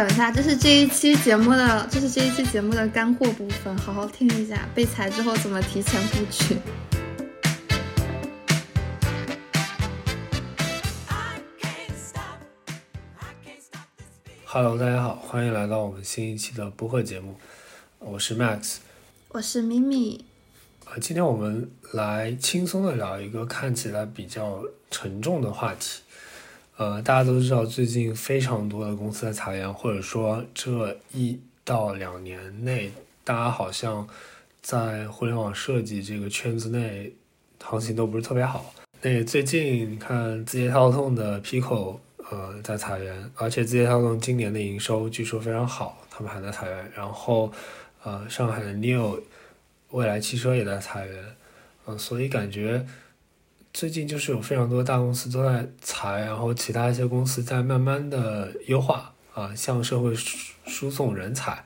等一下，这是这一期节目的，这是这一期节目的干货部分，好好听一下。被裁之后怎么提前布局？Hello，大家好，欢迎来到我们新一期的播客节目，我是 Max，我是咪咪。啊，今天我们来轻松的聊一个看起来比较沉重的话题。呃，大家都知道，最近非常多的公司在裁员，或者说这一到两年内，大家好像在互联网设计这个圈子内行情都不是特别好。那最近你看字节跳动的 Pico，呃，在裁员，而且字节跳动今年的营收据说非常好，他们还在裁员。然后，呃，上海的 Neo，未来汽车也在裁员，嗯，所以感觉。最近就是有非常多大公司都在裁，然后其他一些公司在慢慢的优化啊，向社会输送人才。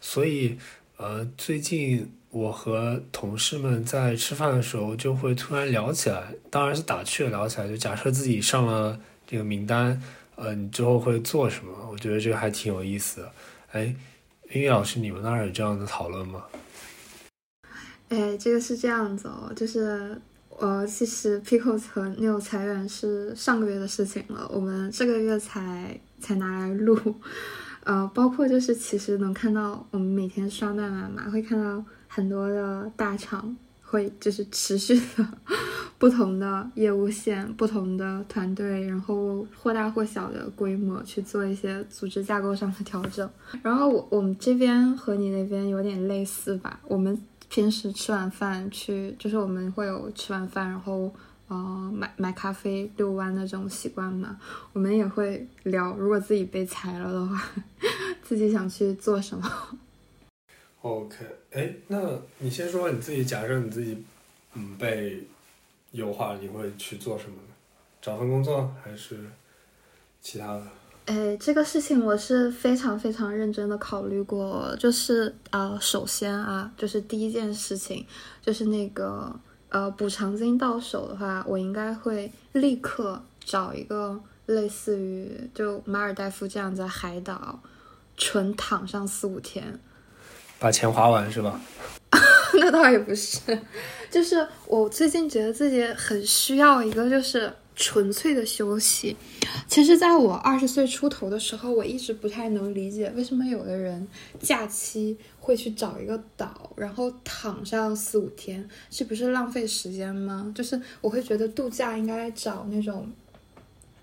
所以，呃，最近我和同事们在吃饭的时候就会突然聊起来，当然是打趣聊起来。就假设自己上了这个名单，呃，你之后会做什么？我觉得这个还挺有意思的。哎，音乐老师，你们那儿有这样的讨论吗？哎，这个是这样子哦，就是。呃，其实 Pico 和 Neo 裁员是上个月的事情了，我们这个月才才拿来录。呃，包括就是其实能看到，我们每天刷代码嘛，会看到很多的大厂会就是持续的 不同的业务线、不同的团队，然后或大或小的规模去做一些组织架构上的调整。然后我我们这边和你那边有点类似吧，我们。平时吃完饭去，就是我们会有吃完饭，然后呃买买咖啡遛弯的这种习惯嘛。我们也会聊，如果自己被裁了的话，自己想去做什么。OK，哎，那你先说你自己，假设你自己嗯被优化，你会去做什么呢？找份工作还是其他的？哎，这个事情我是非常非常认真的考虑过，就是呃，首先啊，就是第一件事情，就是那个呃，补偿金到手的话，我应该会立刻找一个类似于就马尔代夫这样在海岛，纯躺上四五天，把钱花完是吧？那倒也不是，就是我最近觉得自己很需要一个就是。纯粹的休息，其实，在我二十岁出头的时候，我一直不太能理解，为什么有的人假期会去找一个岛，然后躺上四五天，这不是浪费时间吗？就是我会觉得度假应该找那种。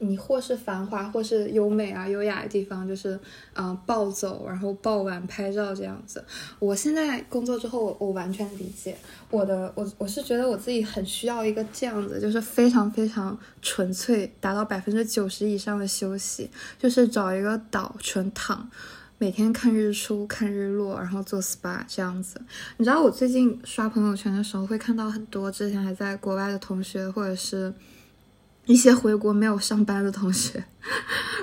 你或是繁华，或是优美啊、优雅的地方，就是，嗯，暴走，然后傍晚拍照这样子。我现在工作之后，我完全理解我的，我我是觉得我自己很需要一个这样子，就是非常非常纯粹，达到百分之九十以上的休息，就是找一个岛纯躺，每天看日出、看日落，然后做 SPA 这样子。你知道我最近刷朋友圈的时候，会看到很多之前还在国外的同学，或者是。一些回国没有上班的同学，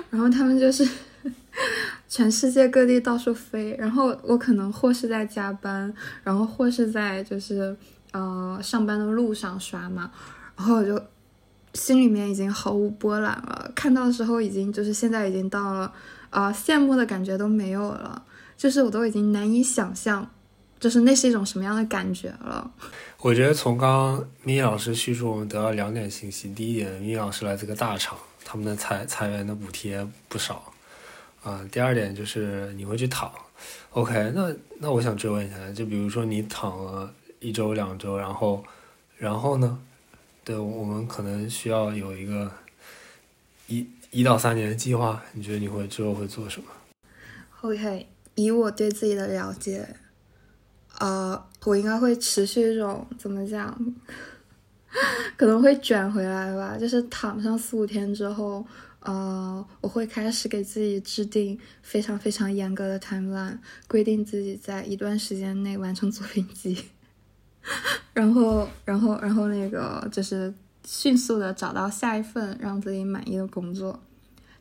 然后他们就是 全世界各地到处飞，然后我可能或是在加班，然后或是在就是呃上班的路上刷嘛，然后我就心里面已经毫无波澜了，看到的时候已经就是现在已经到了啊羡慕的感觉都没有了，就是我都已经难以想象。就是那是一种什么样的感觉了？我觉得从刚刚米老师叙述，我们得到两点信息。第一点，米老师来自个大厂，他们的裁裁员的补贴不少啊。第二点就是你会去躺。OK，那那我想追问一下，就比如说你躺了一周两周，然后然后呢？对我们可能需要有一个一一到三年的计划。你觉得你会之后会做什么？OK，以我对自己的了解。呃，我应该会持续一种怎么讲，可能会卷回来吧。就是躺上四五天之后，呃，我会开始给自己制定非常非常严格的 timeline，规定自己在一段时间内完成作品集，然后，然后，然后那个就是迅速的找到下一份让自己满意的工作。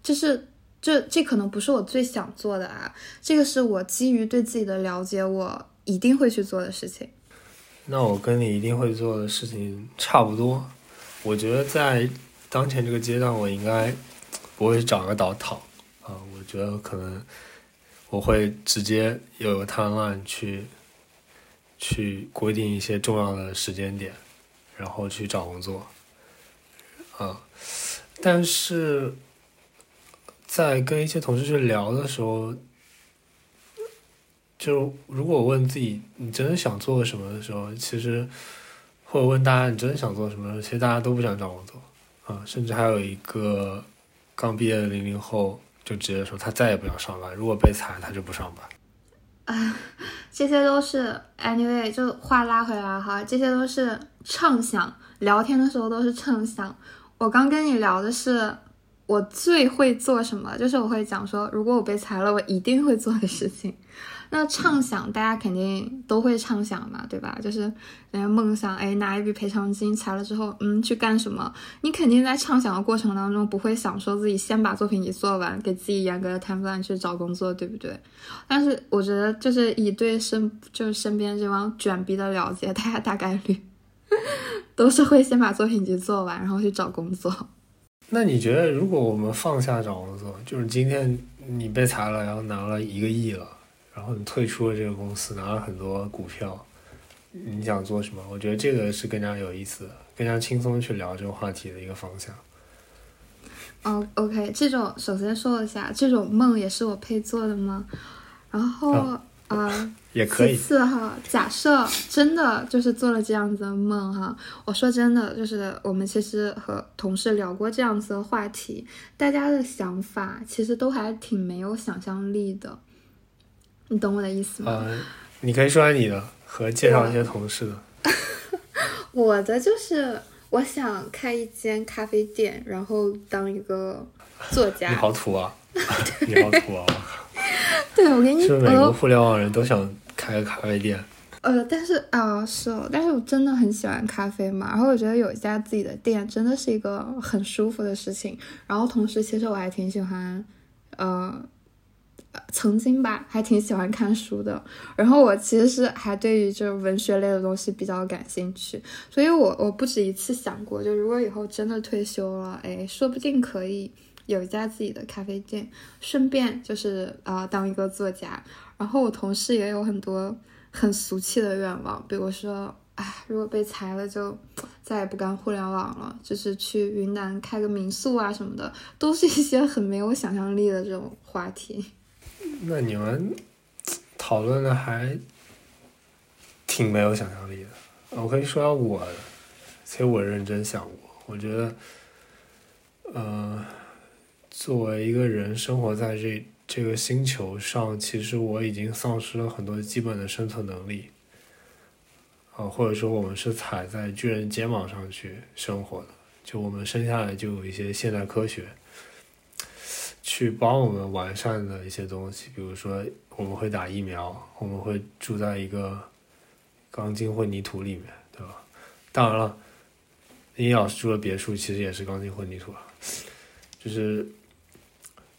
就是这这可能不是我最想做的啊，这个是我基于对自己的了解我。一定会去做的事情，那我跟你一定会做的事情差不多。我觉得在当前这个阶段，我应该不会找个岛躺啊。我觉得可能我会直接有个探案去去规定一些重要的时间点，然后去找工作。啊，但是在跟一些同事去聊的时候，就如果我问自己你真的想做什么的时候，其实或者问大家你真的想做什么，其实大家都不想找工作啊，甚至还有一个刚毕业的零零后就直接说他再也不想上班，如果被裁他就不上班。啊，这些都是 anyway，就话拉回来哈，这些都是畅想，聊天的时候都是畅想。我刚跟你聊的是我最会做什么，就是我会讲说，如果我被裁了，我一定会做的事情。那畅想，大家肯定都会畅想嘛，对吧？就是人家梦想，哎，拿一笔赔偿金，裁了之后，嗯，去干什么？你肯定在畅想的过程当中，不会想说自己先把作品集做完，给自己严格的 timeline 去找工作，对不对？但是我觉得，就是以对身就是身边这帮卷逼的了解，大家大概率。都是会先把作品集做完，然后去找工作。那你觉得，如果我们放下找工作，就是今天你被裁了，然后拿了一个亿了，然后你退出了这个公司，拿了很多股票，你想做什么？我觉得这个是更加有意思的、更加轻松去聊这个话题的一个方向。哦，OK，这种首先说一下，这种梦也是我配做的吗？然后。啊，也可以。其次哈，假设真的就是做了这样子的梦哈，我说真的，就是我们其实和同事聊过这样子的话题，大家的想法其实都还挺没有想象力的，你懂我的意思吗？嗯，你可以说下你的，和介绍一些同事的。我的就是我想开一间咖啡店，然后当一个作家。你好土啊！你好土啊！对，我给你。是每个互联网人都想开个咖啡店。呃，但是啊，是，但是我真的很喜欢咖啡嘛。然后我觉得有一家自己的店真的是一个很舒服的事情。然后同时，其实我还挺喜欢，呃，曾经吧，还挺喜欢看书的。然后我其实是还对于就是文学类的东西比较感兴趣。所以我我不止一次想过，就如果以后真的退休了，哎，说不定可以。有一家自己的咖啡店，顺便就是啊当一个作家。然后我同事也有很多很俗气的愿望，比如说，哎，如果被裁了就再也不干互联网了，就是去云南开个民宿啊什么的，都是一些很没有想象力的这种话题。那你们讨论的还挺没有想象力的。我可以说下我，其实我认真想过，我觉得，呃。作为一个人生活在这这个星球上，其实我已经丧失了很多基本的生存能力，啊，或者说我们是踩在巨人肩膀上去生活的，就我们生下来就有一些现代科学，去帮我们完善的一些东西，比如说我们会打疫苗，我们会住在一个钢筋混凝土里面，对吧？当然了，殷老师住的别墅其实也是钢筋混凝土啊，就是。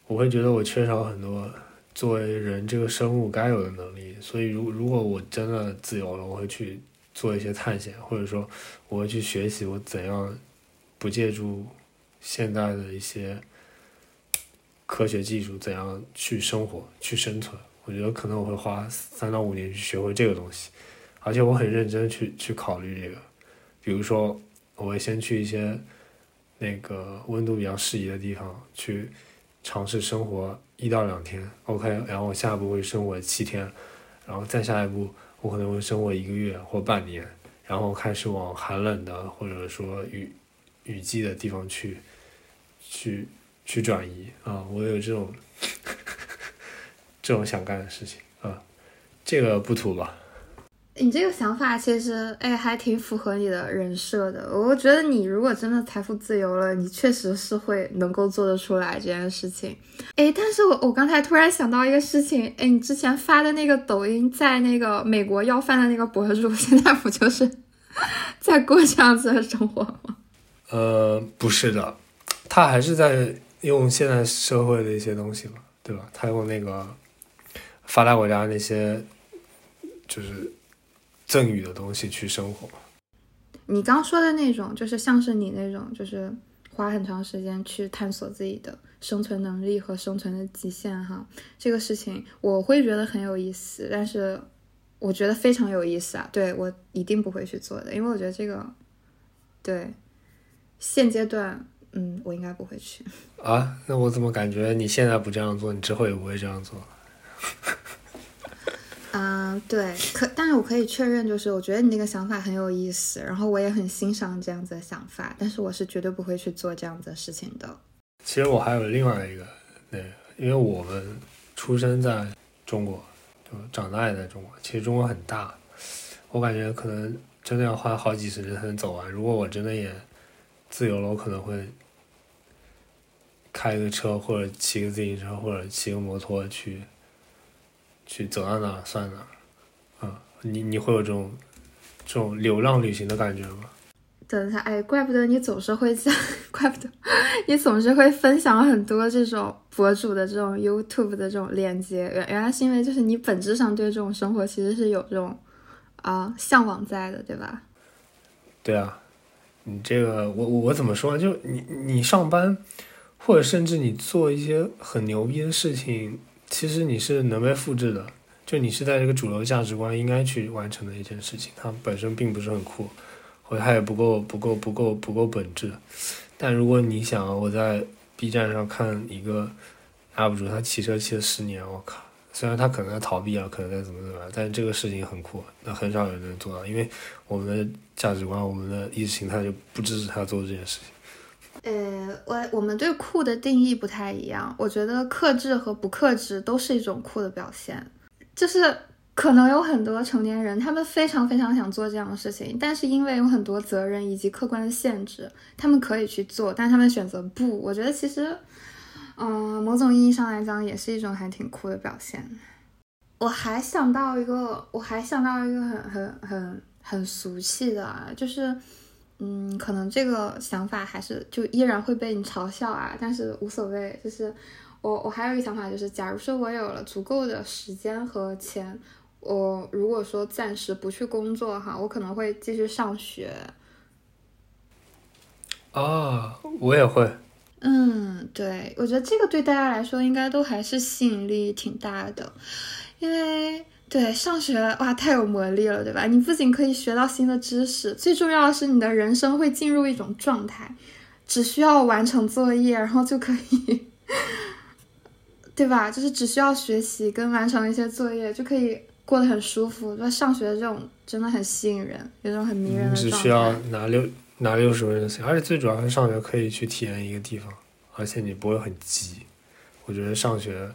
我会觉得我缺少很多作为人这个生物该有的能力，所以如如果我真的自由了，我会去做一些探险，或者说我会去学习我怎样不借助现代的一些科学技术，怎样去生活去生存。我觉得可能我会花三到五年去学会这个东西，而且我很认真去去考虑这个。比如说，我会先去一些那个温度比较适宜的地方去。尝试生活一到两天，OK，然后我下一步会生活七天，然后再下一步我可能会生活一个月或半年，然后开始往寒冷的或者说雨雨季的地方去，去去转移啊，我有这种这种想干的事情啊，这个不土吧？你这个想法其实，哎，还挺符合你的人设的。我觉得你如果真的财富自由了，你确实是会能够做得出来这件事情。哎，但是我我刚才突然想到一个事情，哎，你之前发的那个抖音在那个美国要饭的那个博主，现在不就是在过这样子的生活吗？呃，不是的，他还是在用现在社会的一些东西嘛，对吧？他用那个发达国家那些，就是。赠予的东西去生活。你刚说的那种，就是像是你那种，就是花很长时间去探索自己的生存能力和生存的极限哈。这个事情我会觉得很有意思，但是我觉得非常有意思啊，对我一定不会去做的，因为我觉得这个对现阶段，嗯，我应该不会去。啊，那我怎么感觉你现在不这样做，你之后也不会这样做？嗯，对，可但是我可以确认，就是我觉得你那个想法很有意思，然后我也很欣赏这样子的想法，但是我是绝对不会去做这样子的事情的。其实我还有另外一个，对，因为我们出生在中国，就长大也在中国，其实中国很大，我感觉可能真的要花好几十年才能走完。如果我真的也自由了，我可能会开个车，或者骑个自行车，或者骑个摩托去。去走到哪儿算哪儿，啊，你你会有这种这种流浪旅行的感觉吗？等一下，哎，怪不得你总是会讲，怪不得你总是会分享很多这种博主的这种 YouTube 的这种链接，原原来是因为就是你本质上对这种生活其实是有这种啊向往在的，对吧？对啊，你这个我我怎么说？就你你上班，或者甚至你做一些很牛逼的事情。其实你是能被复制的，就你是在这个主流价值观应该去完成的一件事情，它本身并不是很酷，或者它也不够不够不够不够本质。但如果你想我在 B 站上看一个 UP 主，他骑车骑了十年，我靠，虽然他可能在逃避啊，可能在怎么怎么样，但是这个事情很酷，那很少有人能做到，因为我们的价值观、我们的意识形态就不支持他做这件事情。呃，我我们对酷的定义不太一样。我觉得克制和不克制都是一种酷的表现。就是可能有很多成年人，他们非常非常想做这样的事情，但是因为有很多责任以及客观的限制，他们可以去做，但他们选择不。我觉得其实，嗯，某种意义上来讲，也是一种还挺酷的表现。我还想到一个，我还想到一个很很很很俗气的，啊，就是。嗯，可能这个想法还是就依然会被你嘲笑啊，但是无所谓。就是我我还有一个想法，就是假如说我有了足够的时间和钱，我如果说暂时不去工作哈，我可能会继续上学。啊，我也会。嗯，对，我觉得这个对大家来说应该都还是吸引力挺大的，因为。对，上学哇，太有魔力了，对吧？你不仅可以学到新的知识，最重要的是你的人生会进入一种状态，只需要完成作业，然后就可以，对吧？就是只需要学习跟完成一些作业，就可以过得很舒服。那上学这种真的很吸引人，有种很迷人的状态。只需要拿六拿六十分就行，而且最主要是上学可以去体验一个地方，而且你不会很急。我觉得上学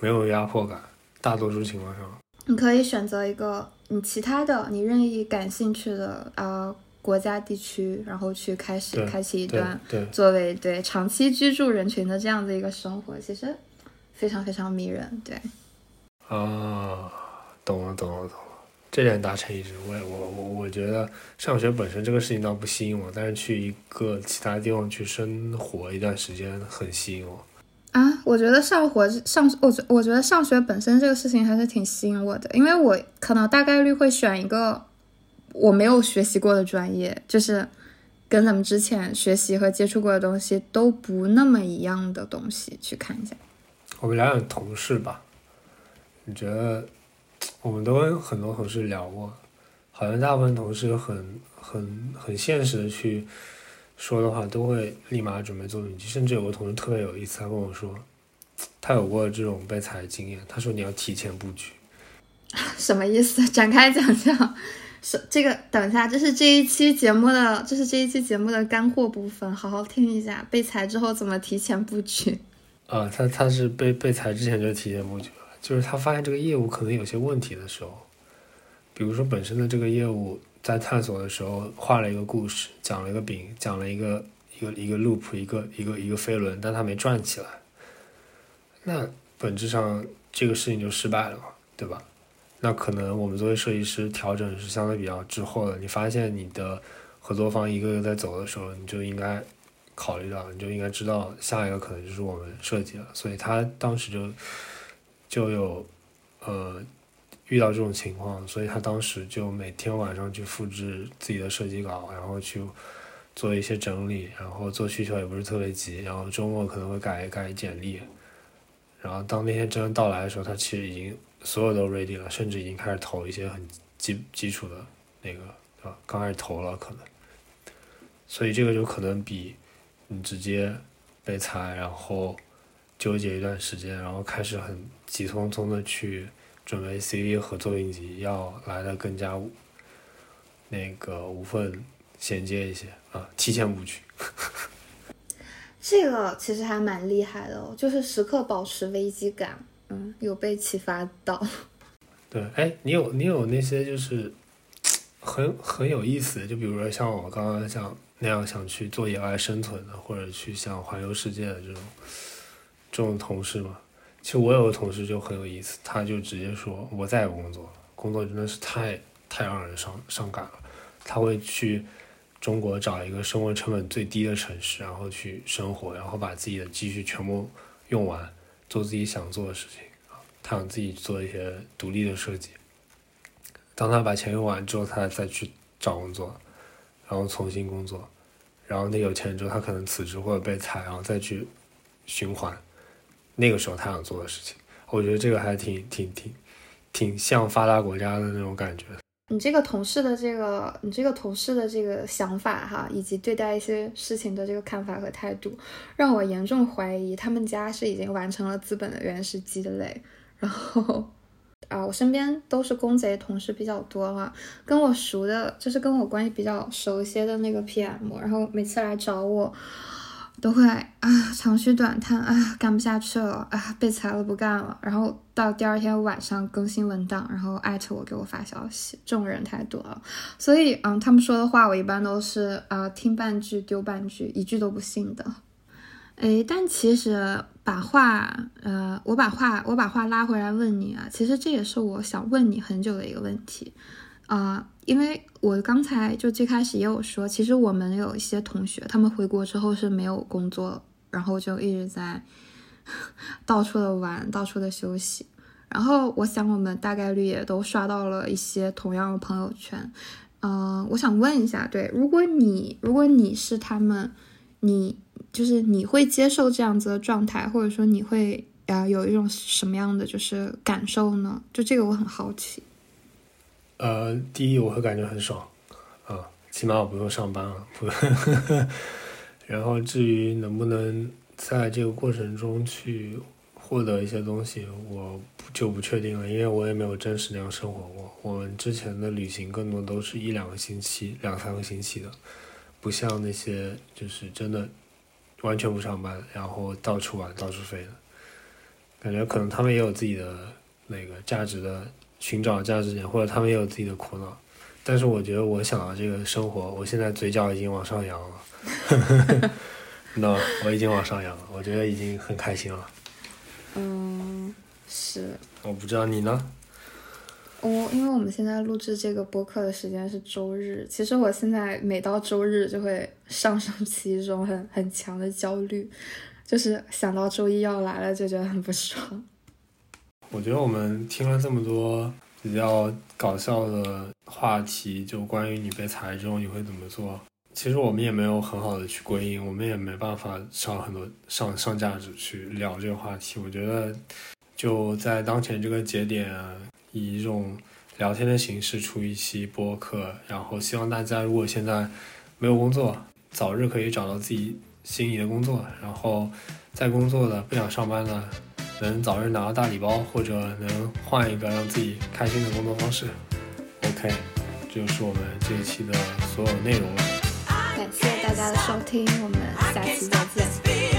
没有压迫感，大多数情况上。你可以选择一个你其他的你任意感兴趣的呃国家地区，然后去开始开启一段作为对长期居住人群的这样的一个生活，其实非常非常迷人。对啊，懂了懂了懂了，这点达成一致。我我我我觉得上学本身这个事情倒不吸引我，但是去一个其他地方去生活一段时间很吸引我。啊，我觉得上火上，我觉我觉得上学本身这个事情还是挺吸引我的，因为我可能大概率会选一个我没有学习过的专业，就是跟咱们之前学习和接触过的东西都不那么一样的东西去看一下。我们聊聊同事吧，你觉得我们都跟很多同事聊过，好像大部分同事很很很现实的去。说的话都会立马准备做笔记，甚至有个同事特别有意思，他跟我说，他有过这种被裁的经验。他说你要提前布局，什么意思？展开讲讲。是这个，等一下，这是这一期节目的，这是这一期节目的干货部分，好好听一下。被裁之后怎么提前布局？啊，他他是被被裁之前就提前布局了，就是他发现这个业务可能有些问题的时候，比如说本身的这个业务。在探索的时候画了一个故事，讲了一个饼，讲了一个一个一个 loop，一个一个一个飞轮，但它没转起来。那本质上这个事情就失败了嘛，对吧？那可能我们作为设计师调整是相对比较滞后的。你发现你的合作方一个个在走的时候，你就应该考虑到，你就应该知道下一个可能就是我们设计了。所以他当时就就有呃。遇到这种情况，所以他当时就每天晚上去复制自己的设计稿，然后去做一些整理，然后做需求也不是特别急，然后周末可能会改一改简历，然后当那天真的到来的时候，他其实已经所有都 ready 了，甚至已经开始投一些很基基础的那个，对吧？刚开始投了可能，所以这个就可能比你直接被裁，然后纠结一段时间，然后开始很急匆匆的去准备 CV 和作品集要来的更加那个无缝衔接一些啊，提前布局。这个其实还蛮厉害的哦，就是时刻保持危机感，嗯，有被启发到。对，哎，你有你有那些就是 很很有意思的，就比如说像我刚刚想那样想去做野外生存的，或者去想环游世界的这种这种同事吗？其实我有个同事就很有意思，他就直接说我再也不工作了，工作真的是太太让人伤伤感了。他会去中国找一个生活成本最低的城市，然后去生活，然后把自己的积蓄全部用完，做自己想做的事情啊。他想自己做一些独立的设计。当他把钱用完之后，他再去找工作，然后重新工作，然后那有钱之后，他可能辞职或者被裁，然后再去循环。那个时候他想做的事情，我觉得这个还挺挺挺挺像发达国家的那种感觉。你这个同事的这个，你这个同事的这个想法哈，以及对待一些事情的这个看法和态度，让我严重怀疑他们家是已经完成了资本的原始积累。然后 啊，我身边都是公贼同事比较多哈，跟我熟的，就是跟我关系比较熟一些的那个 PM，然后每次来找我。都会啊，长吁短叹啊，干不下去了啊，被裁了不干了，然后到第二天晚上更新文档，然后艾特我给我发消息，这种人太多了，所以嗯，他们说的话我一般都是啊听半句丢半句，一句都不信的。哎，但其实把话呃，我把话我把话拉回来问你啊，其实这也是我想问你很久的一个问题。啊，因为我刚才就最开始也有说，其实我们有一些同学，他们回国之后是没有工作，然后就一直在 到处的玩，到处的休息。然后我想，我们大概率也都刷到了一些同样的朋友圈。嗯，我想问一下，对，如果你如果你是他们，你就是你会接受这样子的状态，或者说你会啊有一种什么样的就是感受呢？就这个我很好奇。呃，第一我会感觉很爽，啊，起码我不用上班了，不。然后至于能不能在这个过程中去获得一些东西，我就不确定了，因为我也没有真实那样生活过。我们之前的旅行更多都是一两个星期、两三个星期的，不像那些就是真的完全不上班，然后到处玩、到处飞的，感觉可能他们也有自己的那个价值的。寻找价值点，或者他们也有自己的苦恼，但是我觉得我想到这个生活，我现在嘴角已经往上扬了，那我已经往上扬了，我觉得已经很开心了。嗯，是。我不知道你呢？我因为我们现在录制这个播客的时间是周日，其实我现在每到周日就会上升起一种很很强的焦虑，就是想到周一要来了就觉得很不爽。我觉得我们听了这么多比较搞笑的话题，就关于你被裁之后你会怎么做？其实我们也没有很好的去归因，我们也没办法上很多上上价值去聊这个话题。我觉得就在当前这个节点，以一种聊天的形式出一期播客，然后希望大家如果现在没有工作，早日可以找到自己心仪的工作，然后在工作的不想上班的。能早日拿到大礼包，或者能换一个让自己开心的工作方式。OK，这就是我们这一期的所有内容了。感谢大家的收听，我们下期再见。